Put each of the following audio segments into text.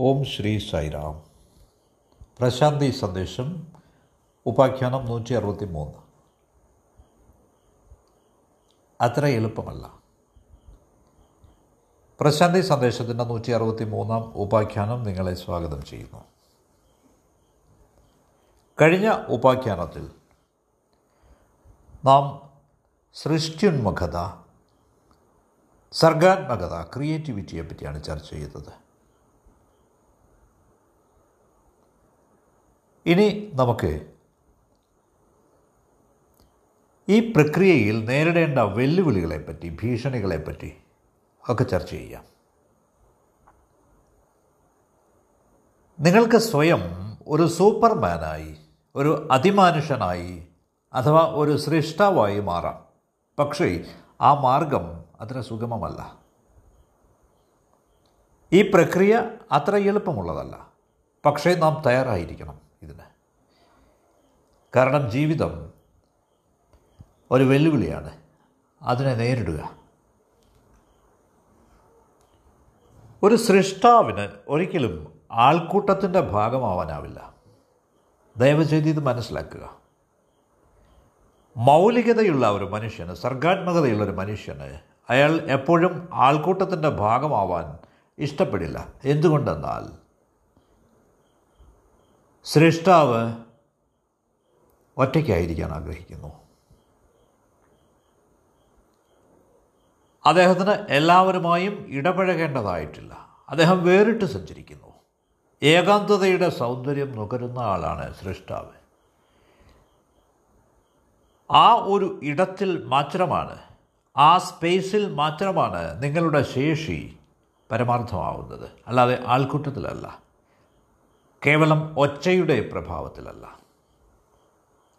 ഓം ശ്രീ സൈറാം പ്രശാന്തി സന്ദേശം ഉപാഖ്യാനം നൂറ്റി അറുപത്തി മൂന്ന് അത്ര എളുപ്പമല്ല. പ്രശാന്തി സന്ദേശത്തിന്റെ നൂറ്റി അറുപത്തി മൂന്നാം ഉപാഖ്യാനം നിങ്ങളെ സ്വാഗതം ചെയ്യുന്നു. കഴിഞ്ഞ ഉപാഖ്യാനത്തിൽ നാം സൃഷ്ടിയുന്മുഖത സർഗാത്മകത ക്രിയേറ്റിവിറ്റിയെ പറ്റിയാണ് ചർച്ച ചെയ്തത്. ഇനി നമുക്ക് ഈ പ്രക്രിയയിൽ നേരിടേണ്ട വെല്ലുവിളികളെപ്പറ്റി ഭീഷണികളെപ്പറ്റി ഒക്കെ ചർച്ച ചെയ്യാം. നിങ്ങൾക്ക് സ്വയം ഒരു സൂപ്പർമാനായി ഒരു അതിമാനുഷനായി അഥവാ ഒരു സൃഷ്ടാവായി മാറാം. പക്ഷേ ആ മാർഗം അത്ര സുഗമമല്ല. ഈ പ്രക്രിയ അത്ര എളുപ്പമുള്ളതല്ല. പക്ഷേ നാം തയ്യാറായിരിക്കണം. കാരണം ജീവിതം ഒരു വെല്ലുവിളിയാണ്. അതിനെ നേരിടുക. ഒരു സൃഷ്ടാവിന് ഒരിക്കലും ആൾക്കൂട്ടത്തിന്റെ ഭാഗമാവാനാവില്ല. ദയവചെയ്ത് ഇത് മനസ്സിലാക്കുക. മൗലികതയുള്ള ഒരു മനുഷ്യന് സർഗാത്മകതയുള്ള ഒരു മനുഷ്യന് അയാൾ എപ്പോഴും ആൾക്കൂട്ടത്തിന്റെ ഭാഗമാവാൻ ഇഷ്ടപ്പെടില്ല. എന്തുകൊണ്ടെന്നാൽ സൃഷ്ടാവ് ഒറ്റയ്ക്കായിരിക്കാൻ ആഗ്രഹിക്കുന്നു. അദ്ദേഹത്തിന് എല്ലാവരുമായും ഇടപഴകേണ്ടതായിട്ടില്ല. അദ്ദേഹം വേറിട്ട് സഞ്ചരിക്കുന്നു. ഏകാന്തതയുടെ സൗന്ദര്യം നുകരുന്ന ആളാണ് സൃഷ്ടാവ്. ആ ഒരു ഇടത്തിൽ മാത്രമാണ് ആ സ്പേസിൽ മാത്രമാണ് നിങ്ങളുടെ ശേഷി പരമാർത്ഥമാവുന്നത്. അല്ലാതെ ആൾക്കൂട്ടത്തിലല്ല. കേവലം ഒച്ചയുടെ പ്രഭാവത്തിലല്ല.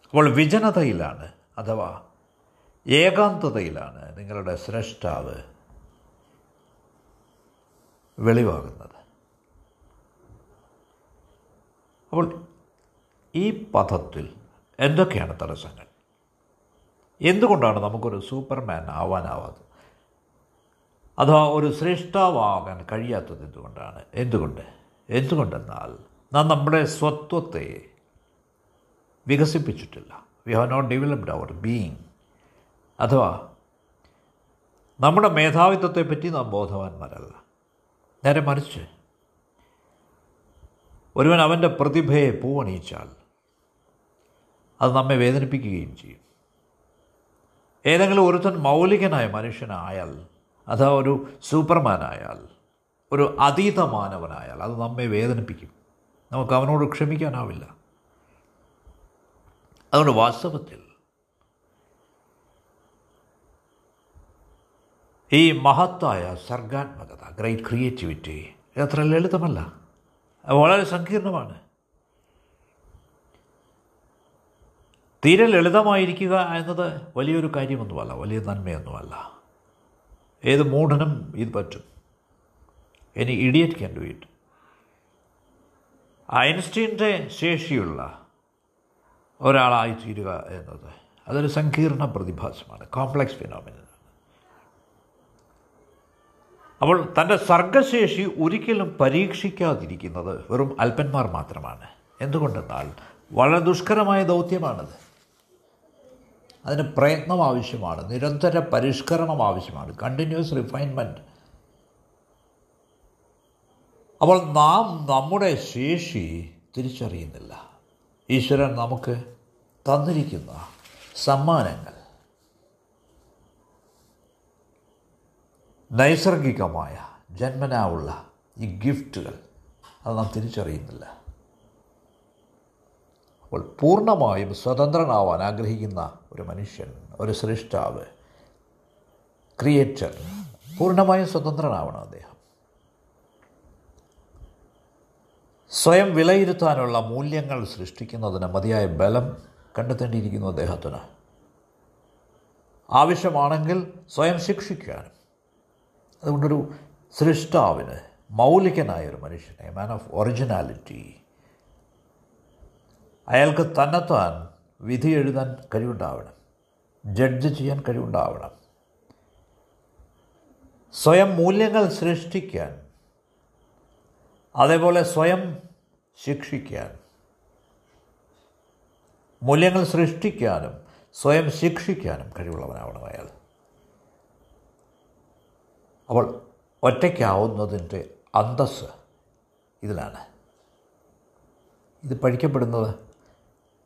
അപ്പോൾ വിജനതയിലാണ് അഥവാ ഏകാന്തതയിലാണ് നിങ്ങളുടെ സ്രഷ്ടാവ് വെളിവാകുന്നത്. അപ്പോൾ ഈ പഥത്തിൽ എന്തൊക്കെയാണ് തടസ്സങ്ങൾ? എന്തുകൊണ്ടാണ് നമുക്കൊരു സൂപ്പർമാൻ ആവാനാവാത്തത്? അഥവാ ഒരു ശ്രേഷ്ഠാവാകാൻ കഴിയാത്തത് എന്തുകൊണ്ടാണ്? എന്തുകൊണ്ട്? എന്തുകൊണ്ടെന്നാൽ നാം നമ്മുടെ സ്വത്വത്തെ വികസിപ്പിച്ചിട്ടില്ല. We have not developed our being അഥവാ നമ്മുടെ മേധാവിത്വത്തെപ്പറ്റി നാം ബോധവാന്മാരല്ല. നേരെ മറിച്ച് ഒരുവൻ അവന്റെ പ്രതിഭയെ പൂവണിയിച്ചാൽ അത് നമ്മെ വേദനിപ്പിക്കുകയും ചെയ്യും. ഏതെങ്കിലും ഒരുത്തൻ മൗലികനായ മനുഷ്യനായാൽ അഥവാ ഒരു സൂപ്പർമാനായാൽ ഒരു അതീതമാനവനായാൽ അത് നമ്മെ വേദനിപ്പിക്കും. നമുക്ക് അവനോട് ക്ഷമിക്കാനാവില്ല. അതുകൊണ്ട് വാസ്തവത്തിൽ ഈ മഹത്തായ സർഗാത്മകത ഗ്രേറ്റ് ക്രിയേറ്റിവിറ്റി അത്ര ലളിതമല്ല. വളരെ സങ്കീർണമാണ്. തീരെ ലളിതമായിരിക്കുക എന്നത് വലിയൊരു കാര്യമൊന്നുമല്ല വലിയ നന്മയൊന്നുമല്ല. ഏത് മൂഢനും ഇത് പറ്റും. ഇനി ഇഡിയറ്റ് ക്യാൻ ഡു ഇറ്റ് ഐൻസ്റ്റീന്റെ ശേഷിയുള്ള ഒരാളായി തീരുക എന്നത് അതൊരു സങ്കീർണ പ്രതിഭാസമാണ് കോംപ്ലക്സ് ഫിനോമിനാണ് അപ്പോൾ തന്റെ സർഗശേഷി ഒരിക്കലും പരീക്ഷിക്കാതിരിക്കുന്നത് വെറും അല്പന്മാർ മാത്രമാണ്. എന്തുകൊണ്ടെന്നാൽ വളരെ ദുഷ്കരമായ ദൗത്യമാണത്. അതിന് പ്രയത്നം ആവശ്യമാണ് നിരന്തര പരിഷ്കരണം ആവശ്യമാണ് കണ്ടിന്യൂസ് റിഫൈൻമെന്റ് അപ്പോൾ നാം നമ്മുടെ ശേഷി തിരിച്ചറിയുന്നില്ല. ഈശ്വരൻ നമുക്ക് തന്നിരിക്കുന്ന സമ്മാനങ്ങൾ നൈസർഗികമായ ജന്മനാവുള്ള ഈ ഗിഫ്റ്റുകൾ അത് നാം തിരിച്ചറിയുന്നില്ല. അപ്പോൾ പൂർണമായും സ്വതന്ത്രനാവാൻ ആഗ്രഹിക്കുന്ന ഒരു മനുഷ്യൻ ഒരു സൃഷ്ടാവ് ക്രിയേറ്റർ പൂർണമായും സ്വതന്ത്രനാവണം അദ്ദേഹം. സ്വയം വിലയിരുത്താനുള്ള മൂല്യങ്ങൾ സൃഷ്ടിക്കുന്നതിന് മതിയായ ബലം കണ്ടെത്തേണ്ടിയിരിക്കുന്നു അദ്ദേഹത്തിന്. ആവശ്യമാണെങ്കിൽ സ്വയം ശിക്ഷിക്കാനും അതുകൊണ്ടൊരു സൃഷ്ടാവിന് മൗലികനായ ഒരു മനുഷ്യനെ മാൻ ഓഫ് ഒറിജിനാലിറ്റി അയാൾക്ക് തന്നെത്താൻ വിധി എഴുതാൻ കഴിവുണ്ടാവണം. ജഡ്ജ് ചെയ്യാൻ കഴിവുണ്ടാവണം. സ്വയം മൂല്യങ്ങൾ സൃഷ്ടിക്കാൻ അതേപോലെ സ്വയം ശിക്ഷിക്കാൻ. മൂല്യങ്ങൾ സൃഷ്ടിക്കാനും സ്വയം ശിക്ഷിക്കാനും കഴിവുള്ളവനാവണം അയാൾ അപ്പോൾ ഒറ്റയ്ക്കാവുന്നതിന്റെ അന്തസ് ഇതിലാണ്. ഇത് പഠിക്കപ്പെടുന്നത്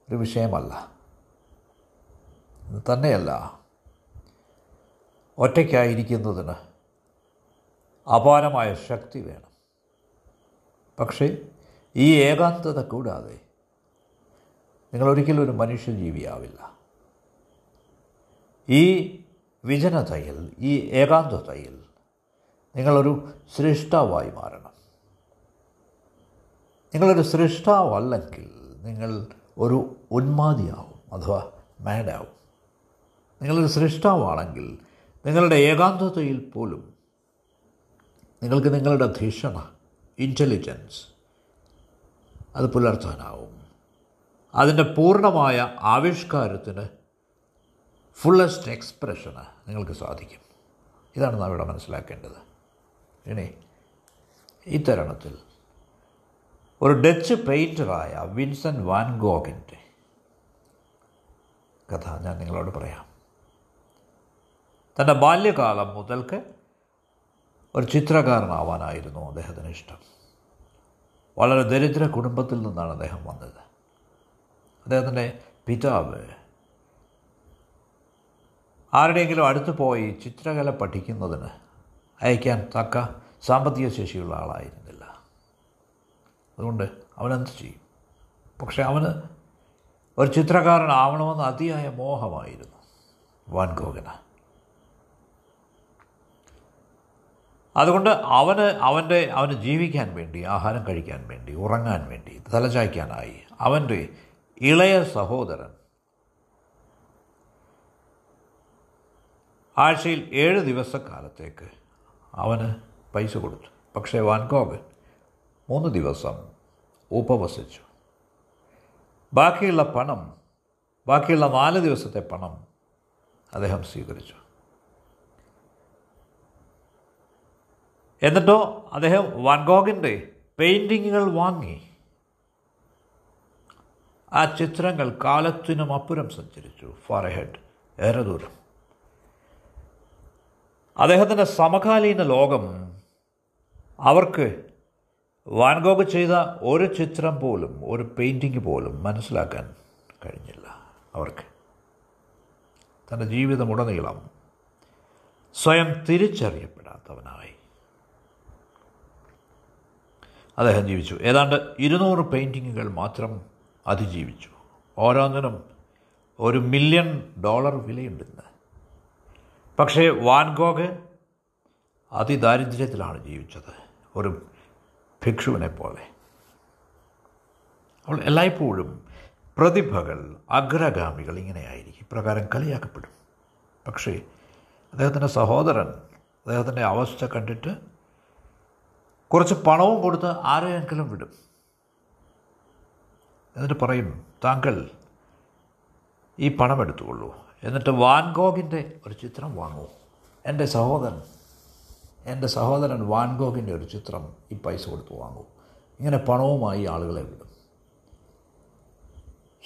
ഒരു വിഷയമല്ല. തന്നെയല്ല. ഒറ്റയ്ക്കായിരിക്കുന്നതിന് അപാരമായ ശക്തി വേണം. പക്ഷേ ഈ ഏകാന്തത കൂടാതെ നിങ്ങളൊരിക്കലും ഒരു മനുഷ്യജീവിയാവില്ല ഈ വിജനതയിൽ ഈ ഏകാന്തതയിൽ നിങ്ങളൊരു സൃഷ്ടാവായി മാറണം. നിങ്ങളൊരു സൃഷ്ടാവല്ലെങ്കിൽ നിങ്ങൾ ഒരു ഉന്മാതിയാവും അഥവാ മാഡാവും നിങ്ങളൊരു സൃഷ്ടാവാണെങ്കിൽ നിങ്ങളുടെ ഏകാന്തതയിൽ പോലും നിങ്ങൾക്ക് നിങ്ങളുടെ ധിഷണ ഇന്റലിജൻസ് അത് പുലർത്താനാവും. അതിന്റെ പൂർണമായ ആവിഷ്കാരത്തിന് ഫുള്ളസ്റ്റ് എക്സ്പ്രഷന് നിങ്ങൾക്ക് സാധിക്കും. ഇതാണ് നാം ഇവിടെ മനസ്സിലാക്കേണ്ടത്. ഇനി ഈ തരുണത്തിൽ ഒരു ഡച്ച് പെയിന്ററായ വിൻസൻ വാൻ ഗോഗിന്റെ കഥ ഞാൻ നിങ്ങളോട് പറയാം. തന്റെ ബാല്യകാലം മുതൽക്ക് ഒരു ചിത്രകാരനാവാനായിരുന്നു അദ്ദേഹത്തിന് ഇഷ്ടം. വളരെ ദരിദ്ര കുടുംബത്തിൽ നിന്നാണ് അദ്ദേഹം വന്നത്. അദ്ദേഹത്തിന്റെ പിതാവ് ആരുടെയെങ്കിലും അടുത്ത് പോയി ചിത്രകല പഠിക്കുന്നതിന് അയക്കാൻ തക്ക സാമ്പത്തിക ശേഷിയുള്ള ആളായിരുന്നില്ല. അതുകൊണ്ട് അവനെന്ത് ചെയ്യും? പക്ഷെ അവന് ഒരു ചിത്രകാരനാവണമെന്ന് അതിയായ മോഹമായിരുന്നു വാൻഗോഗന് അതുകൊണ്ട് അവന് അവന്റെ അവന് ജീവിക്കാൻ വേണ്ടി ആഹാരം കഴിക്കാൻ വേണ്ടി ഉറങ്ങാൻ വേണ്ടി തലചായ്ക്കാനായി അവന്റെ ഇളയ സഹോദരൻ ആഴ്ചയിൽ ഏഴ് ദിവസക്കാലത്തേക്ക് അവന് പൈസ കൊടുത്തു. പക്ഷേ വാൻകോഗ് മൂന്ന് ദിവസം ഉപവസിച്ചു. ബാക്കിയുള്ള പണം ബാക്കിയുള്ള നാല് ദിവസത്തെ പണം അദ്ദേഹം സ്വീകരിച്ചു. എന്നിട്ടോ അദ്ദേഹം വാൻഗോഗിന്റെ പെയിന്റിങ്ങുകൾ വാങ്ങി. ആ ചിത്രങ്ങൾ കാലത്തിനും അപ്പുറം സഞ്ചരിച്ചു. Far ahead. ഏറെ ദൂരം. അദ്ദേഹത്തിന്റെ സമകാലീന ലോകം അവർക്ക് വാൻഗോഗ് ചെയ്ത ഒരു ചിത്രം പോലും ഒരു പെയിന്റിങ് പോലും മനസ്സിലാക്കാൻ കഴിഞ്ഞില്ല അവർക്ക്. തന്റെ ജീവിതമുടനീളം സ്വയം തിരിച്ചറിയപ്പെടാത്തവനായി. അദ്ദേഹം ജീവിച്ചു. ഏതാണ്ട് ഇരുന്നൂറ് പെയിന്റിങ്ങുകൾ മാത്രം അതിജീവിച്ചു. ഓരോന്നിനും ഒരു മില്യൺ ഡോളർ വിലയുണ്ടെന്ന് പക്ഷേ വാൻഗോഗ് അതിദാരിദ്ര്യത്തിലാണ് ജീവിച്ചത്. ഒരു ഭിക്ഷുവിനെ പോലെ. അവൾ എല്ലായ്പ്പോഴും പ്രതിഭകൾ അഗ്രഗാമികൾ ഇങ്ങനെയായിരിക്കും. ഇപ്രകാരം കളിയാക്കപ്പെടും. പക്ഷേ അദ്ദേഹത്തിന്റെ സഹോദരൻ അദ്ദേഹത്തിന്റെ അവസ്ഥ കണ്ടിട്ട് കുറച്ച് പണവും കൊടുത്ത് ആരെയെങ്കിലും വിടും. എന്നിട്ട് പറയും താങ്കൾ ഈ പണം എടുത്തുകൊള്ളൂ. എന്നിട്ട് വാൻഗോഗിന്റെ ഒരു ചിത്രം വാങ്ങൂ. എന്റെ സഹോദരൻ എന്റെ സഹോദരൻ വാൻഗോഗിന്റെ ഒരു ചിത്രം ഈ പൈസ കൊടുത്ത് വാങ്ങൂ. ഇങ്ങനെ പണവുമായി ആളുകളെ വിടും.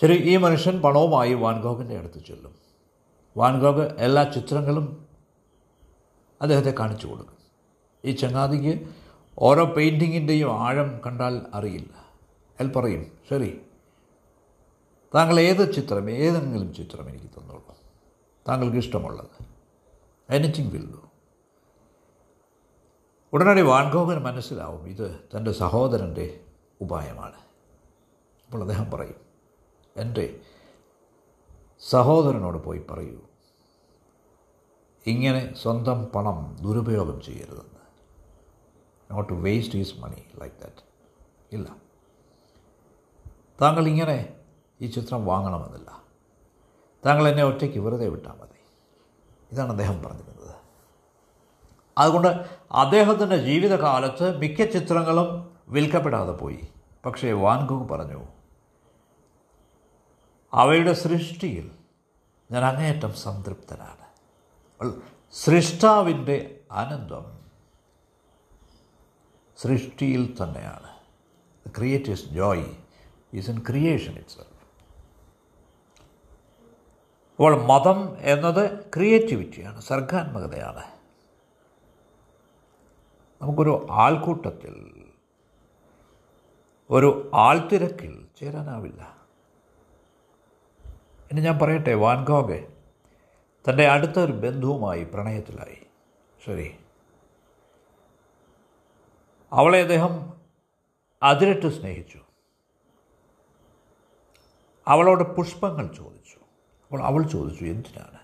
ശരി ഈ മനുഷ്യൻ പണവുമായി വാൻഗോഗിന്റെ അടുത്ത് ചെല്ലും. വാൻഗോഗ് എല്ലാ ചിത്രങ്ങളും അദ്ദേഹത്തെ കാണിച്ചു കൊടുക്കും. ഈ ചങ്ങാതിക്ക് ഓരോ പെയിന്റിങ്ങിന്റെയും ആഴം കണ്ടാൽ അറിയില്ല. അയാൾ പറയും ശരി താങ്കൾ ഏത് ചിത്രം ഏതെങ്കിലും ചിത്രം എനിക്ക് തന്നോളൂ. താങ്കൾക്ക് ഇഷ്ടമുള്ളത്. എനിത്തിങ് വിൽ ഉടനടി വാൻഗോഗന് മനസ്സിലാവും ഇത് തന്റെ സഹോദരന്റെ ഉപായമാണ്. അപ്പോൾ അദ്ദേഹം പറയും എന്റെ സഹോദരനോട് പോയി പറയൂ. ഇങ്ങനെ സ്വന്തം പണം ദുരുപയോഗം ചെയ്യരുതെന്ന്. Not waste his money like that ഇല്ല. താങ്കൾ ഇങ്ങനെ ഈ ചിത്രം വാങ്ങണമെന്നില്ല. താങ്കൾ എന്നെ ഒറ്റയ്ക്ക് വെറുതെ വിട്ടാൽ മതി. ഇതാണ് അദ്ദേഹം പറഞ്ഞിരുന്നത്. അതുകൊണ്ട് അദ്ദേഹത്തിന്റെ ജീവിതകാലത്ത് മിക്ക ചിത്രങ്ങളും വിൽക്കപ്പെടാതെ പോയി. പക്ഷേ വാൻഗോങ് പറഞ്ഞു അവയുടെ സൃഷ്ടിയിൽ ഞാൻ അങ്ങേയറ്റം സംതൃപ്തനാണ്. സൃഷ്ടാവിന്റെ ആനന്ദം സൃഷ്ടിയിൽ തന്നെയാണ്. Creator's joy is in creation it's അപ്പോൾ മതം എന്നത് ക്രിയേറ്റിവിറ്റിയാണ് സർഗാത്മകതയാണ്. നമുക്കൊരു ആൾക്കൂട്ടത്തിൽ ഒരു ആൾത്തിരക്കിൽ ചേരാനാവില്ല. ഇനി ഞാൻ പറയട്ടെ വാൻഗോഗ് തന്റെ അടുത്ത ഒരു ബന്ധുവുമായി പ്രണയത്തിലായി. ശരി. അവളെ അദ്ദേഹം അതിരട്ട് സ്നേഹിച്ചു. അവളോട് പുഷ്പങ്ങൾ ചോദിച്ചു. അപ്പോൾ അവൾ ചോദിച്ചു എന്തിനാണ്?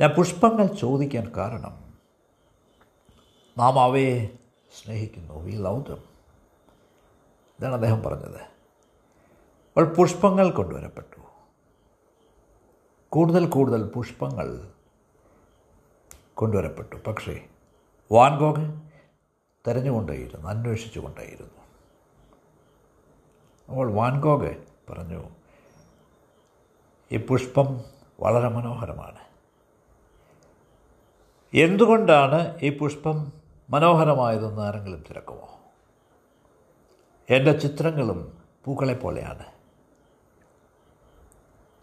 ഞാൻ പുഷ്പങ്ങൾ ചോദിക്കാൻ കാരണം നാം അവയെ സ്നേഹിക്കുന്നു. വി ലവ് ദം ഇതാണ് അദ്ദേഹം പറഞ്ഞത്. അവൾ പുഷ്പങ്ങൾ കൊണ്ടുവരപ്പെട്ടു. കൂടുതൽ കൂടുതൽ പുഷ്പങ്ങൾ കൊണ്ടുവരപ്പെട്ടു. പക്ഷേ വാൻഗോഗ് തിരഞ്ഞുകൊണ്ടേയിരുന്നു അന്വേഷിച്ചു കൊണ്ടേയിരുന്നു അപ്പോൾ വാൻഗോഗ് പറഞ്ഞു ഈ പുഷ്പം വളരെ മനോഹരമാണ്. എന്തുകൊണ്ടാണ് ഈ പുഷ്പം മനോഹരമായതെന്ന് ആരെങ്കിലും തിരക്കുമോ? എന്റെ ചിത്രങ്ങളും പൂക്കളെ പോലെയാണ്.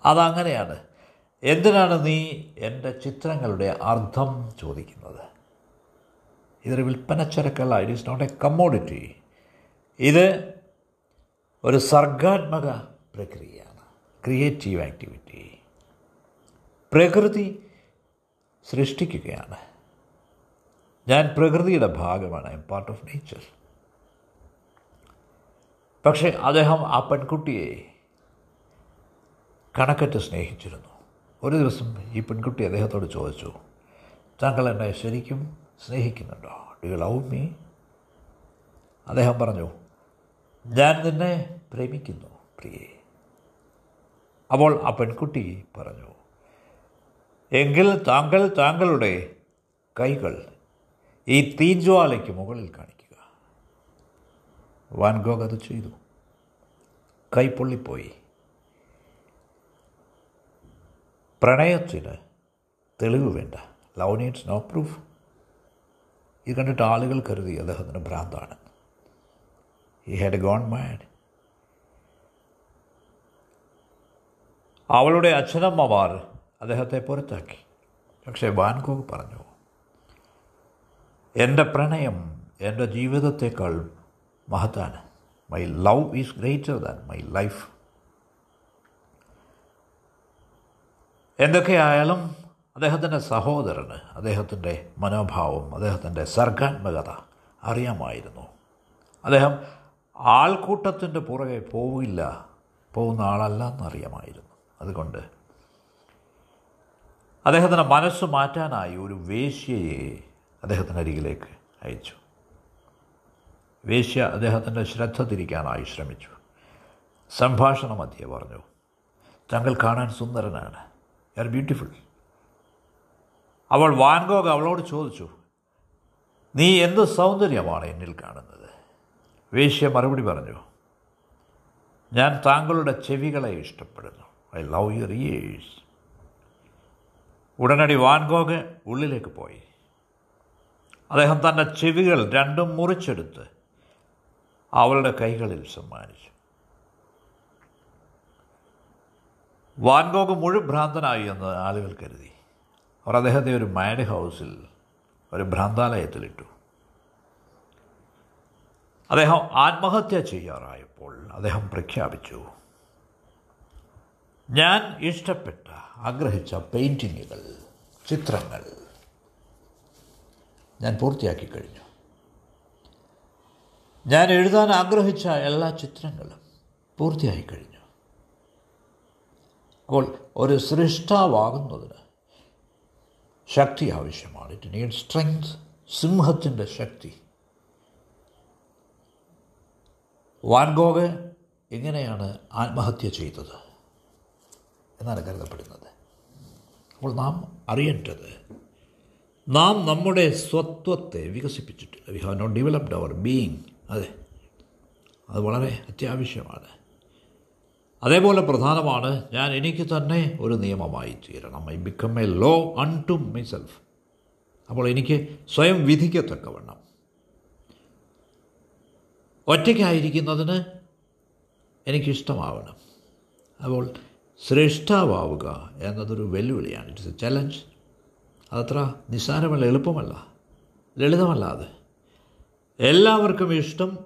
അതങ്ങനെയാണ്. എന്തിനാണ് നീ എന്റെ ചിത്രങ്ങളുടെ അർത്ഥം ചോദിക്കുന്നത്? ഇതൊരു വിൽപ്പനച്ചരക്കല്ല it is not a commodity ഇത് ഒരു സർഗാത്മക പ്രക്രിയയാണ്. ക്രിയേറ്റീവ് ആക്ടിവിറ്റി പ്രകൃതി സൃഷ്ടിക്കുകയാണ്. ഞാൻ പ്രകൃതിയുടെ ഭാഗമാണ്. I am part of nature പക്ഷേ അദ്ദേഹം ആ പെൺകുട്ടിയെ കണക്കറ്റ് സ്നേഹിച്ചിരുന്നു. ഒരു ദിവസം ഈ പെൺകുട്ടി അദ്ദേഹത്തോട് ചോദിച്ചു താങ്കൾ എന്നെ ശരിക്കും സ്നേഹിക്കുന്നുണ്ടോ? ഡു യു ലവ് മീ അദ്ദേഹം പറഞ്ഞു ഞാൻ നിന്നെ പ്രേമിക്കുന്നു പ്രിയേ. അപ്പോൾ ആ പെൺകുട്ടി പറഞ്ഞു എങ്കിൽ താങ്കൾ താങ്കളുടെ കൈകൾ ഈ തീജ്വാലയ്ക്ക് മുകളിൽ കാണിക്കുക. വാൻഗോഗ് അത് ചെയ്തു. കൈ പൊള്ളിപ്പോയി. പ്രണയത്തിന് തെളിവ് വേണ്ട. ലവ് നീഡ്സ് നോ പ്രൂഫ് ഇത് കണ്ടിട്ട് ആളുകൾ കരുതി അദ്ദേഹത്തിന് ഭ്രാന്താണ്. ഈ ഹാഡ് ഗോൺ മാഡ് അവളുടെ അച്ഛനമ്മമാർ അദ്ദേഹത്തെ പുറത്താക്കി പക്ഷേ വാൻഗോഗ് പറഞ്ഞു എന്റെ പ്രണയം എന്റെ ജീവിതത്തേക്കാൾ മഹത്താണ്. My love is greater than my life എന്തൊക്കെയായാലും അദ്ദേഹത്തിന്റെ സഹോദരന് അദ്ദേഹത്തിന്റെ മനോഭാവം അദ്ദേഹത്തിന്റെ സർഗാത്മകത അറിയാമായിരുന്നു. അദ്ദേഹം ആൾക്കൂട്ടത്തിന്റെ പുറകെ പോവില്ല പോകുന്ന ആളല്ല എന്നറിയാമായിരുന്നു അതുകൊണ്ട് അദ്ദേഹത്തിന്റെ മനസ്സ് മാറ്റാനായി ഒരു വേശ്യയെ അദ്ദേഹത്തിന്റെ അരികിലേക്ക് അയച്ചു. വേശ്യ അദ്ദേഹത്തിന്റെ ശ്രദ്ധ തിരിക്കാനായി ശ്രമിച്ചു. സംഭാഷണ മധ്യേ പറഞ്ഞു താങ്കൾ കാണാൻ സുന്ദരനാണ്. യു ആർ ബ്യൂട്ടിഫുൾ അവൾ വാൻഗോഗ് അവളോട് ചോദിച്ചു നീ എന്ത് സൗന്ദര്യമാണ് എന്നിൽ കാണുന്നത്? വേശ്യ മറുപടി പറഞ്ഞു ഞാൻ താങ്കളുടെ ചെവികളെ ഇഷ്ടപ്പെടുന്നു. ഐ ലവ് യുവർ ഇയേഴ്സ് ഉടനടി വാൻഗോഗ് ഉള്ളിലേക്ക് പോയി. അദ്ദേഹം തന്റെ ചെവികൾ രണ്ടും മുറിച്ചെടുത്ത് അവളുടെ കൈകളിൽ സമ്മാനിച്ചു. വാൻഗോഗ് മുഴുഭ്രാന്തനായി എന്ന് ആളുകൾ കരുതി. അവർ അദ്ദേഹത്തെ ഒരു മാഡ് ഹൗസിൽ ഒരു ഭ്രാന്താലയത്തിലിട്ടു. അദ്ദേഹം ആത്മഹത്യ ചെയ്യാറായപ്പോൾ അദ്ദേഹം പ്രഖ്യാപിച്ചു ഞാൻ ഇഷ്ടപ്പെട്ട ആഗ്രഹിച്ച പെയിന്റിങ്ങുകൾ ചിത്രങ്ങൾ ഞാൻ പൂർത്തിയാക്കി കഴിഞ്ഞു. ഞാൻ എഴുതാൻ ആഗ്രഹിച്ച എല്ലാ ചിത്രങ്ങളും പൂർത്തിയായി കഴിഞ്ഞു. അപ്പോൾ ഒരു സൃഷ്ടാവാകുന്നതിന് ശക്തി ആവശ്യമാണ്. ഇറ്റ് നീഡ് സ്ട്രെങ്ത് സിംഹത്തിന്റെ ശക്തി. വാൻഗോഗ് എങ്ങനെയാണ് ആത്മഹത്യ ചെയ്തത് എന്നാണ് കരുതപ്പെടുന്നത്. അപ്പോൾ നാം അറിയേണ്ടത് നാം നമ്മുടെ സ്വത്വത്തെ വികസിപ്പിച്ചിട്ടില്ല we have not developed our being അതെ അത് വളരെ അത്യാവശ്യമാണ്. അതേപോലെ പ്രധാനമാണ് ഞാൻ എനിക്ക് തന്നെ ഒരു നിയമമായി തീരണം. I become a law unto myself അപ്പോൾ എനിക്ക് സ്വയം വിധിക്കത്തക്കവണ്ണം. ഒറ്റയ്ക്കായിരിക്കുന്നതിന് എനിക്കിഷ്ടമാവണം. അപ്പോൾ ശ്രേഷ്ഠാവുക എന്നതൊരു വെല്ലുവിളിയാണ്. ഇറ്റ്സ് എ ചലഞ്ച് അതത്ര നിസ്സാരമല്ല എളുപ്പമല്ല ലളിതമല്ല അത്. എല്ലാവർക്കും ഇഷ്ടം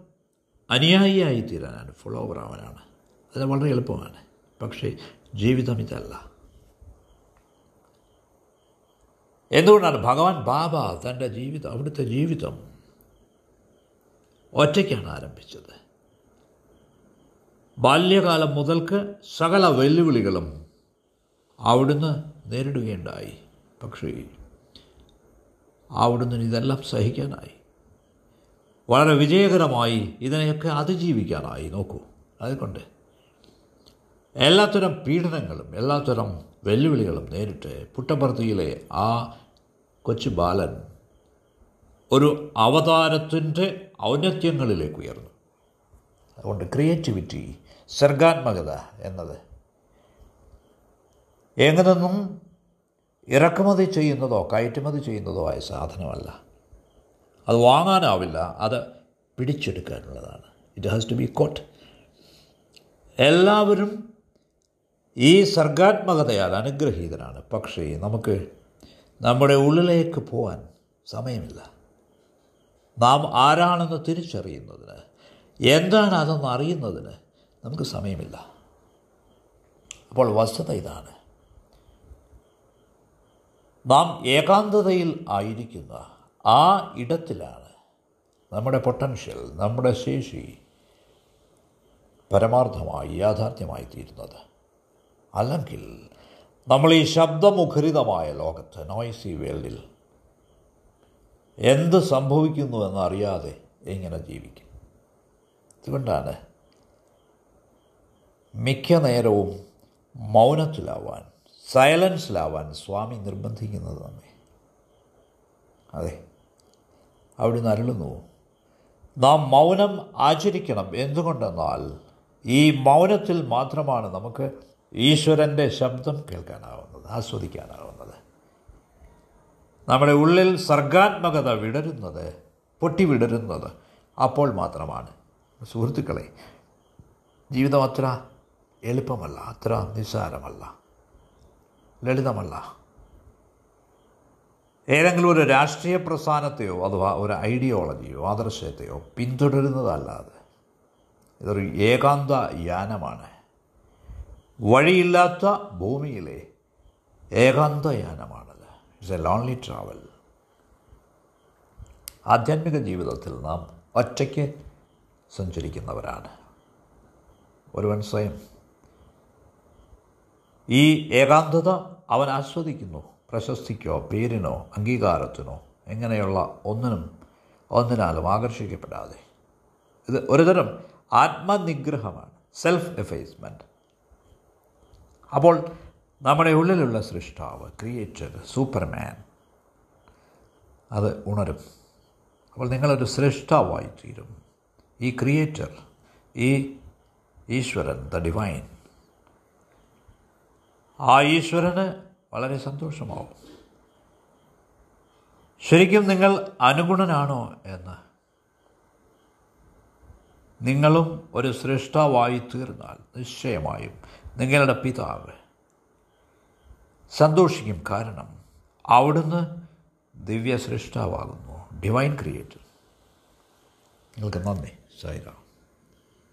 അനുയായിയായി തീരാനാണ് ഫോളോവർ ആവാനാണ്. അത് വളരെ എളുപ്പമാണ്. പക്ഷേ ജീവിതം ഇതല്ല. എന്തുകൊണ്ടാണ് ഭഗവാൻ ബാബ തന്റെ ജീവിതം അവിടുത്തെ ജീവിതം ഒറ്റയ്ക്കാണ് ആരംഭിച്ചത്? ബാല്യകാലം മുതൽക്ക് സകല വെല്ലുവിളികളും അവിടുന്ന് നേരിടുകയുണ്ടായി. പക്ഷേ അവിടുന്ന് ഇതെല്ലാം സഹിക്കാനായി. വളരെ വിജയകരമായി ഇതിനെയൊക്കെ അതിജീവിക്കാനായി. നോക്കൂ അതുകൊണ്ട് എല്ലാത്തരം പീഡനങ്ങളും എല്ലാത്തരം വെല്ലുവിളികളും നേരിട്ട് പുട്ടപ്പർത്തിയിലെ ആ കൊച്ചു ബാലൻ ഒരു അവതാരത്തിന്റെ ഔന്നത്യങ്ങളിലേക്ക് ഉയർന്നു. അതുകൊണ്ട് ക്രിയേറ്റിവിറ്റി സർഗാത്മകത എന്നത് എങ്ങനെന്നും ഇറക്കുമതി ചെയ്യുന്നതോ കയറ്റുമതി ചെയ്യുന്നതോ ആയ സാധനമല്ല. അത് വാങ്ങാനാവില്ല അത് പിടിച്ചെടുക്കാനുള്ളതാണ്. It has to be caught എല്ലാവരും ഈ സർഗാത്മകതയാൽ അനുഗ്രഹീതനാണ്. പക്ഷേ നമുക്ക് നമ്മുടെ ഉള്ളിലേക്ക് പോകാൻ സമയമില്ല. നാം ആരാണെന്ന് തിരിച്ചറിയുന്നതിന് എന്താണ് അതെന്ന് അറിയുന്നതിന് നമുക്ക് സമയമില്ല. അപ്പോൾ വസ്തുത ഇതാണ്. നാം ഏകാന്തതയിൽ ആയിരിക്കുന്ന ആ ഇടത്തിലാണ് നമ്മുടെ പൊട്ടൻഷ്യൽ നമ്മുടെ ശേഷി പരമാർത്ഥമായി യാഥാർത്ഥ്യമായി തീരുന്നത് അല്ലെങ്കിൽ നമ്മൾ ഈ ശബ്ദമുഖരിതമായ ലോകത്ത് നോയ്സി വേൾഡിൽ എന്ത് സംഭവിക്കുന്നു എന്നറിയാതെ എങ്ങനെ ജീവിക്കും. അതുകൊണ്ടാണ് മിക്ക നേരവും മൗനത്തിലാവാൻ സൈലൻസിലാവാൻ സ്വാമി നിർബന്ധിക്കുന്നത് നമ്മെ. അതെ അവിടുന്ന് അരുളുന്നു നാം മൗനം ആചരിക്കണം. എന്തുകൊണ്ടെന്നാൽ ഈ മൗനത്തിൽ മാത്രമാണ് നമുക്ക് ഈശ്വരന്റെ ശബ്ദം കേൾക്കാനാവുന്നത് ആസ്വദിക്കാനാവുന്നത്. നമ്മുടെ ഉള്ളിൽ സർഗാത്മകത വിടരുന്നത് പൊട്ടി വിടരുന്നത് അപ്പോൾ മാത്രമാണ്. സുഹൃത്തുക്കളെ ജീവിതം അത്ര എളുപ്പമല്ല അത്ര നിസ്സാരമല്ല ലളിതമല്ല. ഏതെങ്കിലും ഒരു രാഷ്ട്രീയ പ്രസ്ഥാനത്തെയോ അഥവാ ഒരു ഐഡിയോളജിയോ ആദർശത്തെയോ പിന്തുടരുന്നതല്ലാതെ ഇതൊരു ഏകാന്ത യാനമാണ്. വഴിയില്ലാത്ത ഭൂമിയിലെ ഏകാന്തയാനമാണത്. ഇറ്റ്സ് എ ലോൺലി ട്രാവൽ ആധ്യാത്മിക ജീവിതത്തിൽ നാം ഒറ്റയ്ക്ക് സഞ്ചരിക്കുന്നവരാണ്. ഒരുവൻ സ്വയം ഈ ഏകാന്തത അവൻ ആസ്വദിക്കുന്നു. പ്രശസ്തിക്കോ പേരിനോ അംഗീകാരത്തിനോ എങ്ങനെയുള്ള ഒന്നിനും ഒന്നിനാലും ആകർഷിക്കപ്പെടാതെ. ഇത് ഒരുതരം ആത്മനിഗ്രഹമാണ്. സെൽഫ് എഫേസ്മെന്റ് അപ്പോൾ നമ്മുടെ ഉള്ളിലുള്ള സൃഷ്ടാവ് ക്രിയേറ്റർ സൂപ്പർമാൻ അത് ഉണരും. അപ്പോൾ നിങ്ങളൊരു സൃഷ്ടാവായി തീരും. ഈ ക്രിയേറ്റർ ഈ ഈശ്വരൻ ദ ഡിവൈൻ ആ ഈശ്വരന് വളരെ സന്തോഷമാവും. ശരിക്കും നിങ്ങൾ അനുഗുണനാണോ എന്ന്? നിങ്ങളും ഒരു സൃഷ്ടാവായി തീർന്നാൽ നിശ്ചയമായും നിങ്ങളുടെ പിതാവ് സന്തോഷിക്കും കാരണം അവിടുന്ന് ദിവ്യ സൃഷ്ടാവാകുന്നു ഡിവൈൻ ക്രിയേറ്റർ നിങ്ങൾക്ക് നന്ദി സായിരാം